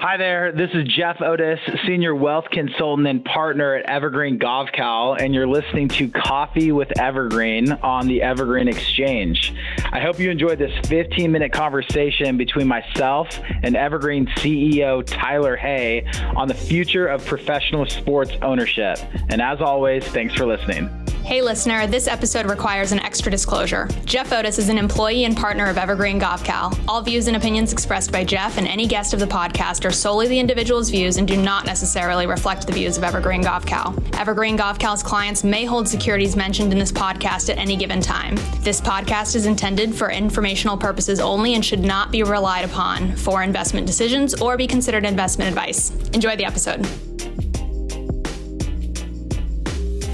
Hi there. This is Jeff Otis, Senior Wealth Consultant and Partner at Evergreen Gavekal, and you're listening to Coffee with Evergreen on the Evergreen Exchange. I hope you enjoyed this 15 minute conversation between myself and Evergreen CEO Tyler Hay on the future of professional sports ownership. And as always, thanks for listening. Hey, listener, this episode requires an extra disclosure. Jeff Otis is an employee and partner of Evergreen Gavekal. All views and opinions expressed by Jeff and any guest of the podcast are solely the individual's views and do not necessarily reflect the views of Evergreen Gavekal. Evergreen Gavekal's clients may hold securities mentioned in this podcast at any given time. This podcast is intended for informational purposes only and should not be relied upon for investment decisions or be considered investment advice. Enjoy the episode.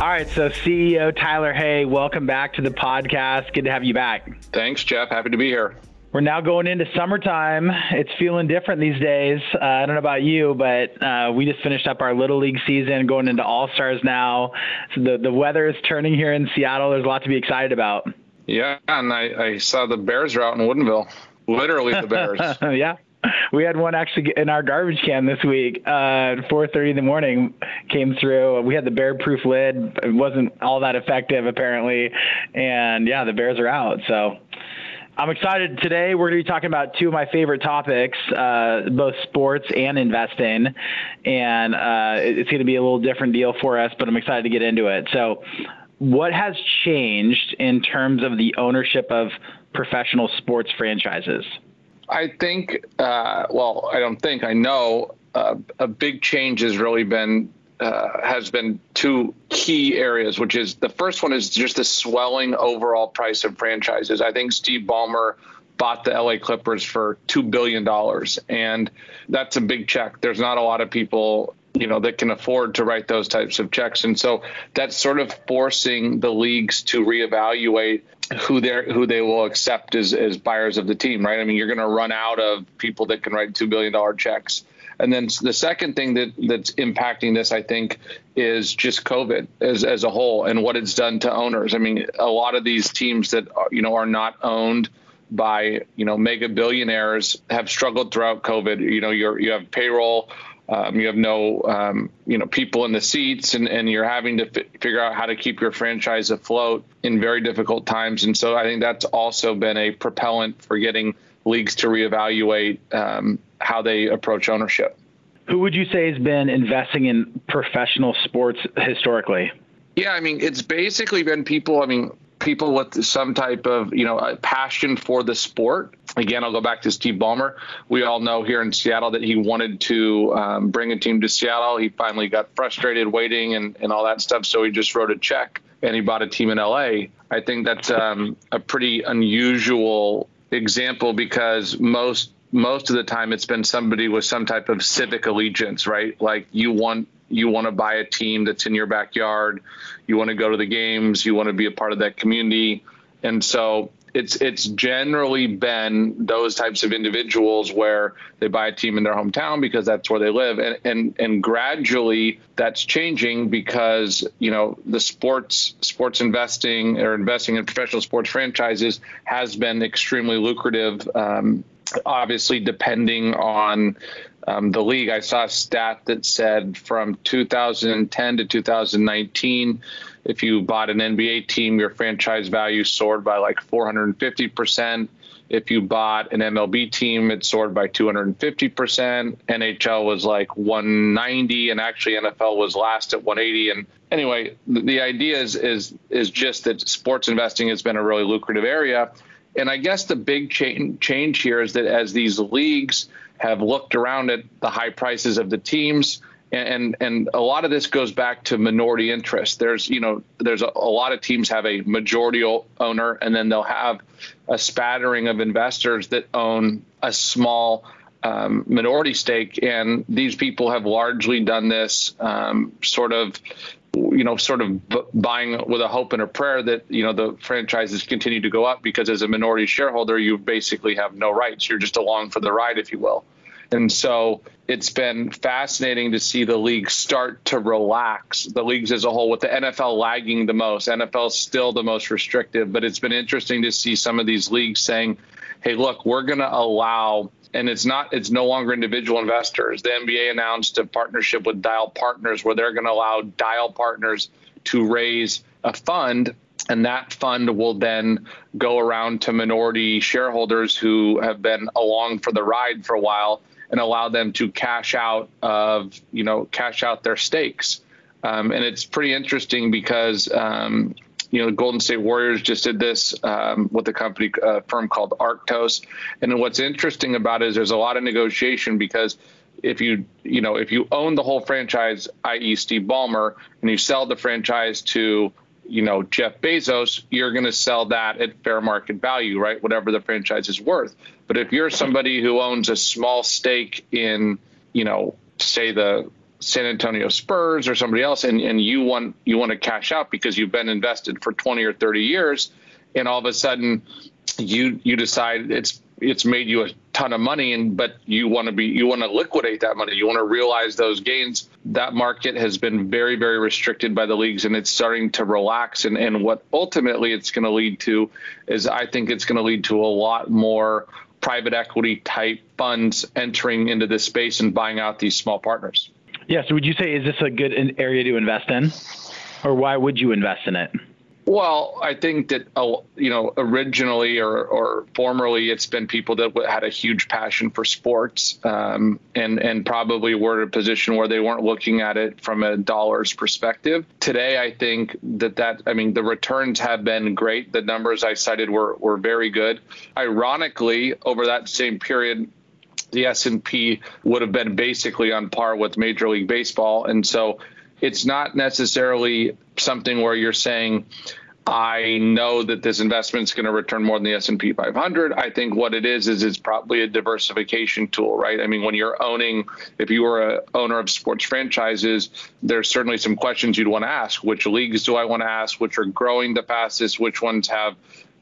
All right, so CEO Tyler Hay, welcome back to the podcast. Good to have you back. Thanks, Jeff. Happy to be here. We're now going into summertime. It's feeling different these days. Uh, I don't know about you, but uh, we just finished up our little league season, going into All Stars now. So the the weather is turning here in Seattle. There's a lot to be excited about. Yeah, and I, I saw the Bears are out in Woodinville. Literally the Bears. yeah we had one actually in our garbage can this week. Uh, 4:30 in the morning came through. We had the bear proof lid. It wasn't all that effective apparently, and yeah, the bears are out. So. I'm excited today. We're going to be talking about two of my favorite topics, uh, both sports and investing. And uh, it's going to be a little different deal for us, but I'm excited to get into it. So, what has changed in terms of the ownership of professional sports franchises? I think, uh, well, I don't think, I know uh, a big change has really been. Uh, has been two key areas, which is the first one is just the swelling overall price of franchises. I think Steve Ballmer bought the LA Clippers for two billion dollars, and that's a big check. There's not a lot of people you know that can afford to write those types of checks. And so that's sort of forcing the leagues to reevaluate who they who they will accept as, as buyers of the team right? I mean you're going to run out of people that can write 2 billion dollar checks. And then the second thing that that's impacting this i think is just covid as as a whole and what it's done to owners. I mean a lot of these teams that are, you know are not owned by you know mega billionaires have struggled throughout covid. You know you're you have payroll um, you have no, um, you know, people in the seats, and, and you're having to f- figure out how to keep your franchise afloat in very difficult times. And so I think that's also been a propellant for getting leagues to reevaluate um, how they approach ownership. Who would you say has been investing in professional sports historically? Yeah, I mean, it's basically been people. I mean, people with some type of you know passion for the sport. Again, I'll go back to Steve Ballmer. We all know here in Seattle that he wanted to um, bring a team to Seattle. He finally got frustrated waiting and, and all that stuff, so he just wrote a check and he bought a team in LA. I think that's um, a pretty unusual example because most most of the time it's been somebody with some type of civic allegiance, right? Like you want you want to buy a team that's in your backyard, you want to go to the games, you want to be a part of that community, and so it's it's generally been those types of individuals where they buy a team in their hometown because that's where they live. And and and gradually that's changing because you know the sports sports investing or investing in professional sports franchises has been extremely lucrative um, obviously depending on um, the league. I saw a stat that said from 2010 to 2019, if you bought an NBA team, your franchise value soared by like 450 percent. If you bought an MLB team, it soared by 250 percent. NHL was like 190, and actually NFL was last at 180. And anyway, the, idea is is is just that sports investing has been a really lucrative area. And I guess the big change change here is that as these leagues have looked around at the high prices of the teams and and a lot of this goes back to minority interest. There's you know there's a, a, lot of teams have a majority owner and then they'll have a spattering of investors that own a small um, minority stake and these people have largely done this um, sort of you know sort of buying with a hope and a prayer that you know the franchises continue to go up because as a minority shareholder you basically have no rights you're just along for the ride if you will and so it's been fascinating to see the league start to relax, the leagues as a whole, with the NFL lagging the most. NFL is still the most restrictive, but it's been interesting to see some of these leagues saying, hey, look, we're going to allow and it's not it's no longer individual investors. The NBA announced a partnership with Dyal Partners where they're going to allow Dyal Partners to raise a fund and that fund will then go around to minority shareholders who have been along for the ride for a while and allow them to cash out of you know cash out their stakes um, and it's pretty interesting because um, you know the golden state warriors just did this um, with a company uh, firm called arctos and what's interesting about it is there's a lot of negotiation because if you you know if you own the whole franchise i.e steve ballmer and you sell the franchise to you know Jeff Bezos, you're going to sell that at fair market value, right? Whatever the franchise is worth. But if you're somebody who owns a small stake in, you know, say the San Antonio Spurs or somebody else, and, and you want you want to cash out because you've been invested for 20 or 30 years, and all of a sudden you you decide it's it's made you a ton of money and but you want to be you want to liquidate that money. You want to realize those gains. That market has been very very restricted by the leagues and it's starting to relax and and what ultimately it's going to lead to is i think it's going to lead to a lot more private equity type funds entering into this space and buying out these small partners yeah so would you say is this a good area to invest in or why would you invest in it well, I think that you know originally or, or formerly it's been people that had a huge passion for sports um, and and probably were in a position where they weren't looking at it from a dollars perspective. Today, I think that that I mean the returns have been great. The numbers I cited were were very good. Ironically, over that same period, the S&P would have been basically on par with Major League Baseball, and so it's not necessarily something where you're saying I know that this investment is going to return more than the S&P 500. I think what it is is it's probably a diversification tool, right? I mean, when you're owning, if you were a owner of sports franchises, there's certainly some questions you'd want to ask. Which leagues do I want to ask? Which are growing the fastest? Which ones have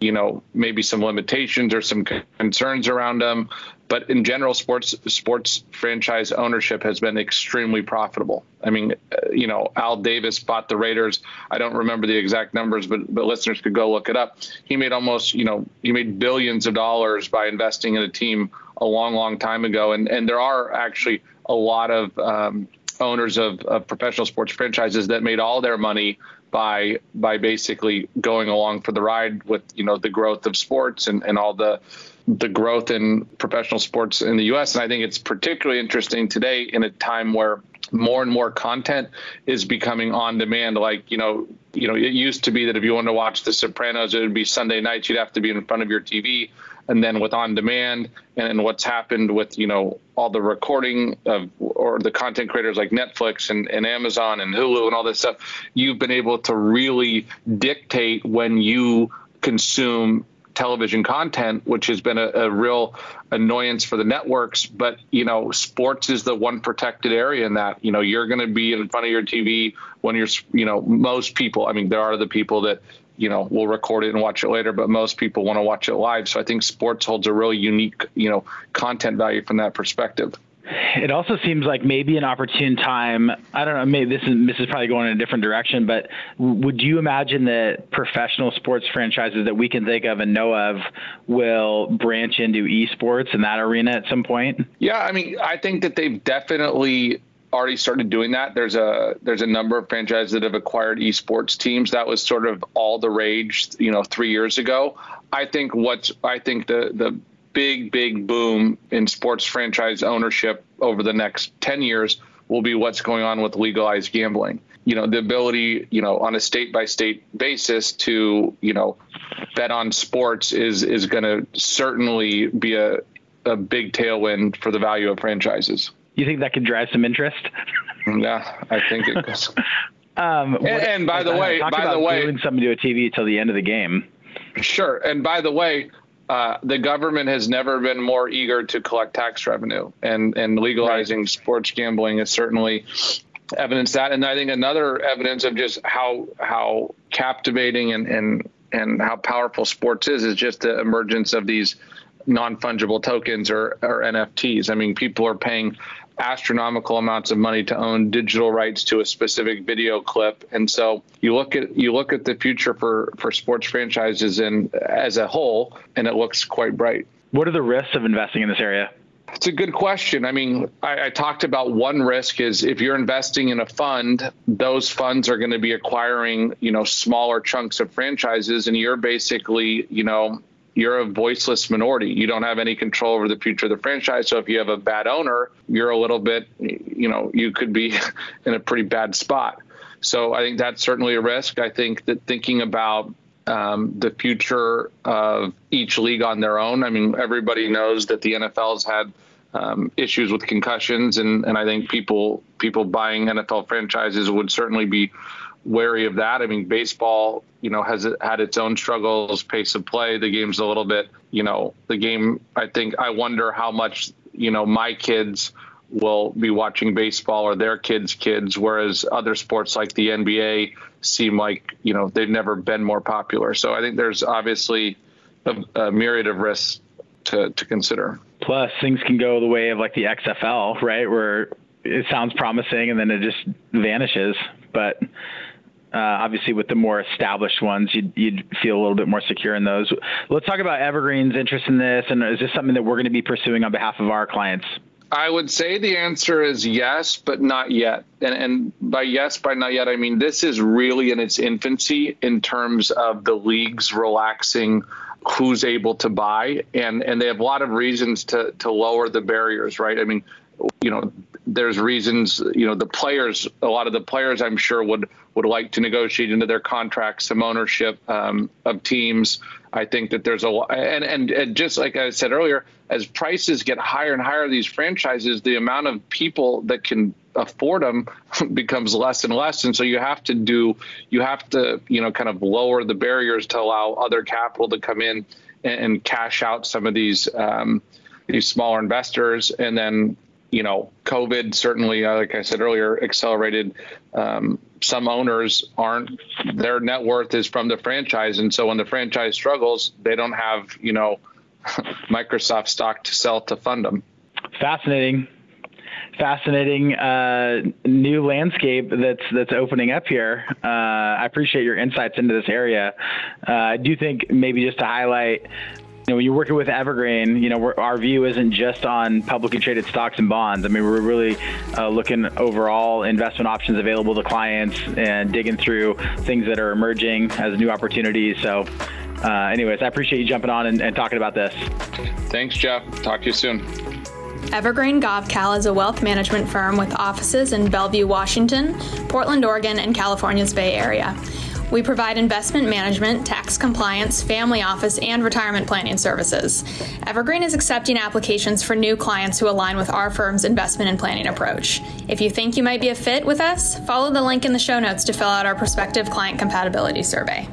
you know maybe some limitations or some concerns around them but in general, sports sports franchise ownership has been extremely profitable. I mean, uh, you know, Al Davis bought the Raiders. I don't remember the exact numbers, but but listeners could go look it up. He made almost, you know, he made billions of dollars by investing in a team a long, long time ago. And and there are actually a lot of um, owners of, of professional sports franchises that made all their money by by basically going along for the ride with you know the growth of sports and, and all the the growth in professional sports in the US. And I think it's particularly interesting today in a time where more and more content is becoming on demand. Like, you know, you know, it used to be that if you wanted to watch The Sopranos, it would be Sunday nights. You'd have to be in front of your TV. And then with on demand and what's happened with, you know, all the recording of or the content creators like Netflix and, and Amazon and Hulu and all this stuff, you've been able to really dictate when you consume television content, which has been a, a, real annoyance for the networks. But you know, sports is the one protected area in that. You know, you're going to be in front of your TV when you're, you know, most people. I mean, there are the people that you know we'll record it and watch it later, but most people want to watch it live. So I think sports holds a really unique, you know, content value from that perspective. It also seems like maybe an opportune time. I don't know. Maybe this is this is probably going in a different direction, but would you imagine that professional sports franchises that we can think of and know of will branch into esports in that arena at some point? Yeah, I mean, I think that they've definitely already started doing that. There's a there's a number of franchises that have acquired esports teams. That was sort of all the rage, you know, three years ago. I think what's I think the the big, big boom in sports franchise ownership over the next 10 years will be what's going on with legalized gambling. You know, the ability, you know, on a state by state basis to, you know, bet on sports is is going to certainly be a, a big tailwind for the value of franchises. You think that could drive some interest? yeah, I think it does. um, and, and, by the way, by the way, gluing something to a TV till the end of the game. Sure. And by the way, uh, the government has never been more eager to collect tax revenue, and and legalizing right. sports gambling is certainly evidence that. And I think another evidence of just how how captivating and and and how powerful sports is is just the emergence of these non fungible tokens or, or NFTs. I mean, people are paying astronomical amounts of money to own digital rights to a specific video clip and so you look at you look at the future for for sports franchises and as a whole and it looks quite bright what are the risks of investing in this area It's a good question. I mean, I, I, talked about one risk is if you're investing in a fund, those funds are going to be acquiring, you know, smaller chunks of franchises, and you're basically, you know, you're a voiceless minority. You don't have any control over the future of the franchise. So if you have a bad owner, you're a little bit, you know, you could be in a pretty bad spot. So I think that's certainly a risk. I think that thinking about um, the future of each league on their own. I mean, everybody knows that the NFL's had um, issues with concussions, and, and I think people people buying NFL franchises would certainly be wary of that. I mean, baseball, you know, has had its own struggles, pace of play. The game's a little bit, you know, the game. I think I wonder how much, you know, my kids will be watching baseball or their kids' kids, whereas other sports like the NBA seem like, you know, they've never been more popular. So I think there's obviously a, a myriad of risks to, to consider. Plus, things can go the way of like the XFL, right? Where it sounds promising and then it just vanishes. But uh, obviously, with the more established ones, you'd, you'd, feel a little bit more secure in those. Let's talk about Evergreen's interest in this, and is this something that we're going to be pursuing on behalf of our clients? I would say the answer is yes, but not yet. And, and by yes, by not yet, I mean this is really in its infancy in terms of the leagues relaxing who's able to buy, and and they have a lot of reasons to to lower the barriers, right? I mean, you know, there's reasons, you know, the players, a lot of the players, I'm sure would would like to negotiate into their contracts some ownership um, of teams. I think that there's a and, and and just like I said earlier, as prices get higher and higher, these franchises, the amount of people that can afford them becomes less and less, and so you have to do you have to you know kind of lower the barriers to allow other capital to come in and, and cash out some of these um, these smaller investors, and then you know, COVID certainly, uh, like I said earlier, accelerated. Um, some owners aren't their net worth is from the franchise, and so when the franchise struggles, they don't have you know Microsoft stock to sell to fund them. Fascinating, fascinating uh, new landscape that's that's opening up here. Uh, I appreciate your insights into this area. Uh, I do think maybe just to highlight know, when you're working with Evergreen, you know, our view isn't just on publicly traded stocks and bonds. I mean, we're really uh, looking overall investment options available to clients and digging through things that are emerging as new opportunities. So, uh, anyways, I appreciate you jumping on and, and talking about this. Thanks, Jeff. Talk to you soon. Evergreen Gavekal is a wealth management firm with offices in Bellevue, Washington, Portland, Oregon, and California's Bay Area. We provide investment management, tax compliance, family office, and retirement planning services. Evergreen is accepting applications for new clients who align with our firm's investment and planning approach. If you think you might be a fit with us, follow the link in the show notes to fill out our prospective client compatibility survey.